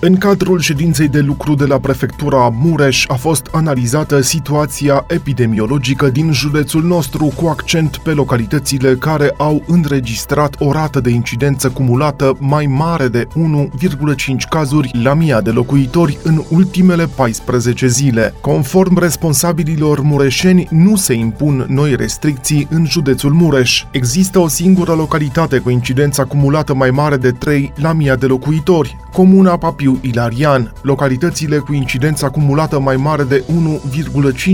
în cadrul ședinței de lucru de la prefectura Mureș a fost analizată situația epidemiologică din județul nostru cu accent pe localitățile care au înregistrat o rată de incidență cumulată mai mare de 1,5 cazuri la mia de locuitori în ultimele 14 zile. Conform responsabililor mureșeni, nu se impun noi restricții în județul Mureș. Există o singură localitate cu incidența cumulată mai mare de 3 la mia de locuitori, comuna Papiu Ilarian, localitățile cu incidență acumulată mai mare de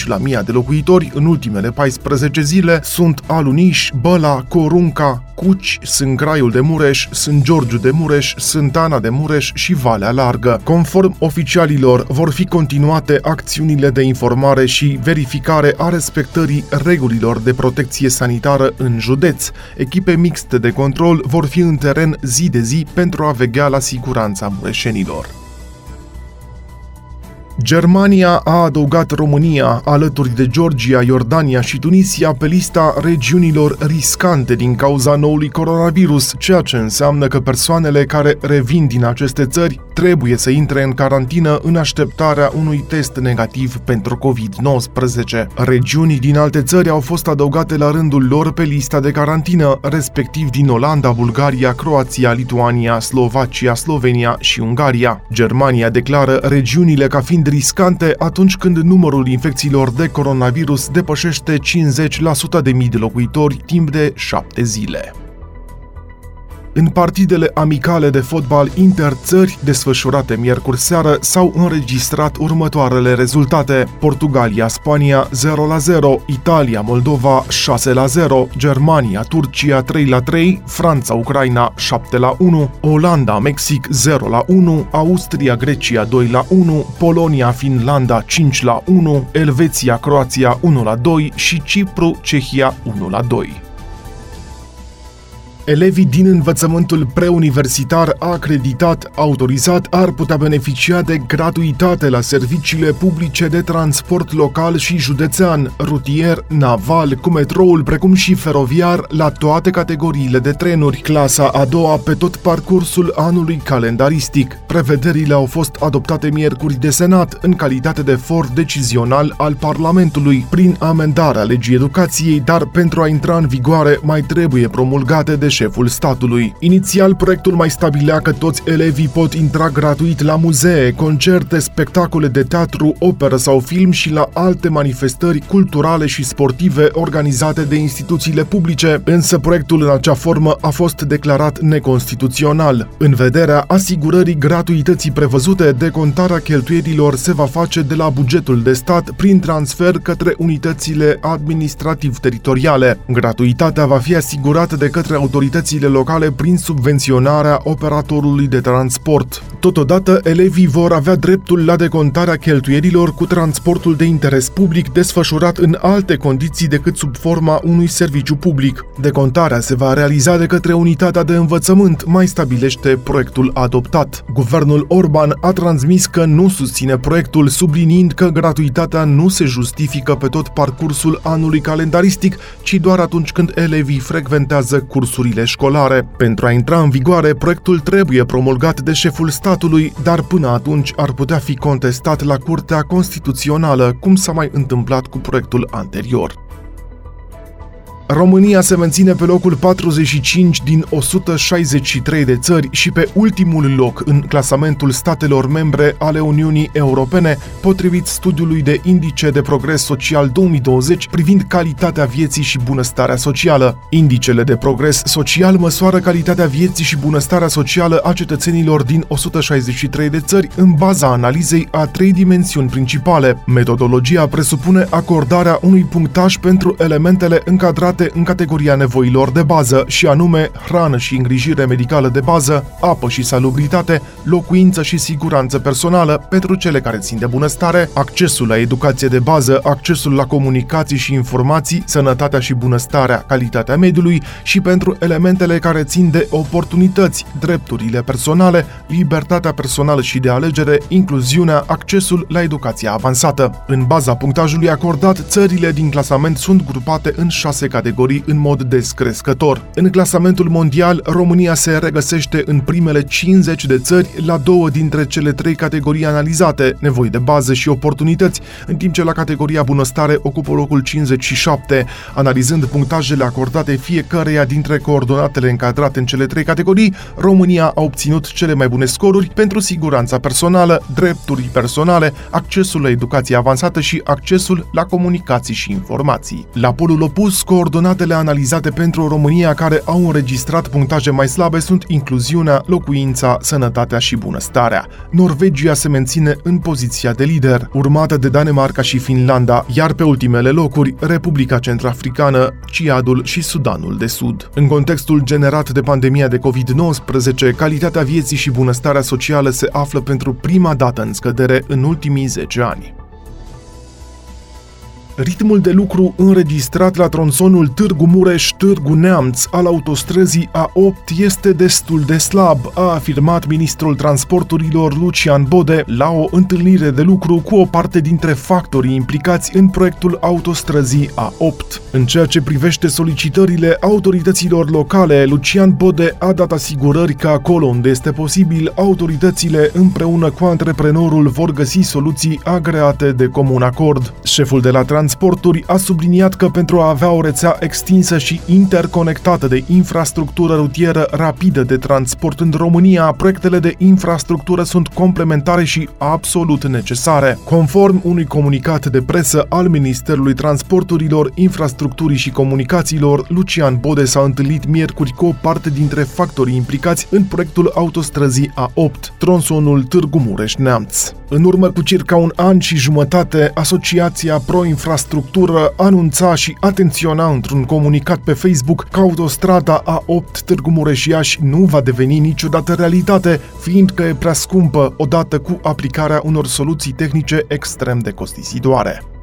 1,5 la mii de locuitori în ultimele 14 zile sunt Aluniș, Băla, Corunca, Cuci, sunt Graiul de Mureș, sunt Giorgiu de Mureș, sunt Ana de Mureș și Valea Largă. Conform oficialilor, vor fi continuate acțiunile de informare și verificare a respectării regulilor de protecție sanitară în județ. Echipe mixte de control vor fi în teren zi de zi pentru a veghea la siguranța mureșenilor. Germania a adăugat România, alături de Georgia, Iordania și Tunisia, pe lista regiunilor riscante din cauza noului coronavirus, ceea ce înseamnă că persoanele care revin din aceste țări trebuie să intre în carantină în așteptarea unui test negativ pentru COVID-19. Regiuni din alte țări au fost adăugate la rândul lor pe lista de carantină, respectiv din Olanda, Bulgaria, Croația, Lituania, Slovacia, Slovenia și Ungaria. Germania declară regiunile ca fiind riscante atunci când numărul infecțiilor de coronavirus depășește 50% de mii de locuitori timp de șapte zile. În partidele amicale de fotbal interțări desfășurate miercuri seară s-au înregistrat următoarele rezultate. Portugalia, Spania 0-0, Italia, Moldova 6-0, Germania, Turcia 3-3, Franța, Ucraina 7-1, Olanda, Mexic 0-1, Austria, Grecia 2-1, Polonia, Finlanda 5-1, Elveția, Croația 1-2 și Cipru, Cehia 1-2. Elevii din învățământul preuniversitar acreditat, autorizat, ar putea beneficia de gratuitate la serviciile publice de transport local și județean, rutier, naval, cu metroul, precum și feroviar, la toate categoriile de trenuri, clasa a doua pe tot parcursul anului calendaristic. Prevederile au fost adoptate miercuri de Senat în calitate de for decizional al Parlamentului, prin amendarea legii educației, dar pentru a intra în vigoare mai trebuie promulgate de șeful statului. Inițial, proiectul mai stabilea că toți elevii pot intra gratuit la muzee, concerte, spectacole de teatru, operă sau film și la alte manifestări culturale și sportive organizate de instituțiile publice, însă proiectul în acea formă a fost declarat neconstituțional. În vederea asigurării gratuității prevăzute, decontarea cheltuielilor se va face de la bugetul de stat prin transfer către unitățile administrativ-teritoriale. Gratuitatea va fi asigurată de către autorități autoritățile locale prin subvenționarea operatorului de transport. Totodată, elevii vor avea dreptul la decontarea cheltuielilor cu transportul de interes public desfășurat în alte condiții decât sub forma unui serviciu public. Decontarea se va realiza de către unitatea de învățământ, mai stabilește proiectul adoptat. Guvernul Orban a transmis că nu susține proiectul, subliniind că gratuitatea nu se justifică pe tot parcursul anului calendaristic, ci doar atunci când elevii frecventează cursurile cursurile școlare. Pentru a intra în vigoare, proiectul trebuie promulgat de șeful statului, dar până atunci ar putea fi contestat la Curtea Constituțională, cum s-a mai întâmplat cu proiectul anterior. România se menține pe locul 45 din 163 de țări și pe ultimul loc în clasamentul statelor membre ale Uniunii Europene, potrivit studiului de indice de progres social 2020 privind calitatea vieții și bunăstarea socială. Indicele de progres social măsoară calitatea vieții și bunăstarea socială a cetățenilor din 163 de țări în baza analizei a trei dimensiuni principale. Metodologia presupune acordarea unui punctaj pentru elementele încadrate clasificate în categoria nevoilor de bază, și anume hrană și îngrijire medicală de bază, apă și salubritate, locuință și siguranță personală pentru cele care țin de bunăstare, accesul la educație de bază, accesul la comunicații și informații, sănătatea și bunăstarea, calitatea mediului și pentru elementele care țin de oportunități, drepturile personale, libertatea personală și de alegere, incluziunea, accesul la educația avansată. În baza punctajului acordat, țările din clasament sunt grupate în șase categorii categorii în mod descrescător. În clasamentul mondial, România se regăsește în primele 50 de țări la două dintre cele trei categorii analizate, nevoi de bază și oportunități, în timp ce la categoria bunăstare ocupă locul 57, analizând punctajele acordate fiecăreia dintre coordonatele încadrate în cele trei categorii, România a obținut cele mai bune scoruri pentru siguranța personală, drepturi personale, accesul la educație avansată și accesul la comunicații și informații. La polul opus, coordonatele analizate pentru România care au înregistrat punctaje mai slabe sunt incluziunea, locuința, sănătatea și bunăstarea. Norvegia se menține în poziția de lider, urmată de Danemarca și Finlanda, iar pe ultimele locuri Republica Centrafricană, Ciadul și Sudanul de Sud. În contextul generat de pandemia de COVID-19, calitatea vieții și bunăstarea socială se află pentru prima dată în scădere în ultimii 10 ani. Ritmul de lucru înregistrat la tronsonul Târgu Mureș-Târgu Neamț al autostrăzii A8 este destul de slab, a afirmat ministrul transporturilor Lucian Bode la o întâlnire de lucru cu o parte dintre factorii implicați în proiectul autostrăzii A8. În ceea ce privește solicitările autorităților locale, Lucian Bode a dat asigurări că acolo unde este posibil, autoritățile împreună cu antreprenorul vor găsi soluții agreate de comun acord. Șeful de la trans Transporturi a subliniat că pentru a avea o rețea extinsă și interconectată de infrastructură rutieră rapidă de transport în România, proiectele de infrastructură sunt complementare și absolut necesare. Conform unui comunicat de presă al Ministerului Transporturilor, Infrastructurii și Comunicațiilor, Lucian Bode s-a întâlnit miercuri cu o parte dintre factorii implicați în proiectul autostrăzii A8, tronsonul Târgu Mureș-Neamț. În urmă cu circa un an și jumătate, Asociația Pro Infrastructură anunța și atenționa într-un comunicat pe Facebook că autostrada A8 Târgu Mureș nu va deveni niciodată realitate, fiindcă e prea scumpă odată cu aplicarea unor soluții tehnice extrem de costisitoare.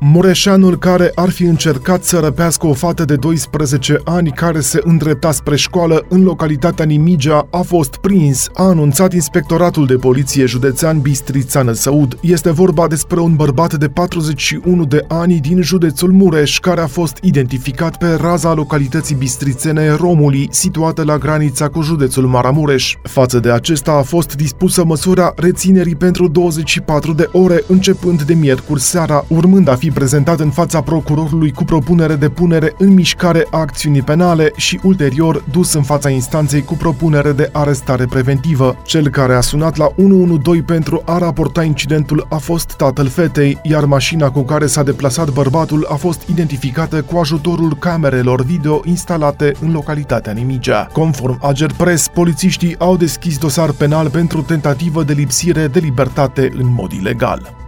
Mureșanul care ar fi încercat să răpească o fată de 12 ani care se îndrepta spre școală în localitatea Nimigea a fost prins, a anunțat inspectoratul de poliție județean Bistrița Năsăud. Este vorba despre un bărbat de 41 de ani din județul Mureș care a fost identificat pe raza localității bistrițene Romului, situată la granița cu județul Maramureș. Față de acesta a fost dispusă măsura reținerii pentru 24 de ore începând de miercuri seara, urmând a fi fi prezentat în fața procurorului cu propunere de punere în mișcare a acțiunii penale și ulterior dus în fața instanței cu propunere de arestare preventivă. Cel care a sunat la 112 pentru a raporta incidentul a fost tatăl fetei, iar mașina cu care s-a deplasat bărbatul a fost identificată cu ajutorul camerelor video instalate în localitatea Nimigea. Conform Ager Press, polițiștii au deschis dosar penal pentru tentativă de lipsire de libertate în mod ilegal.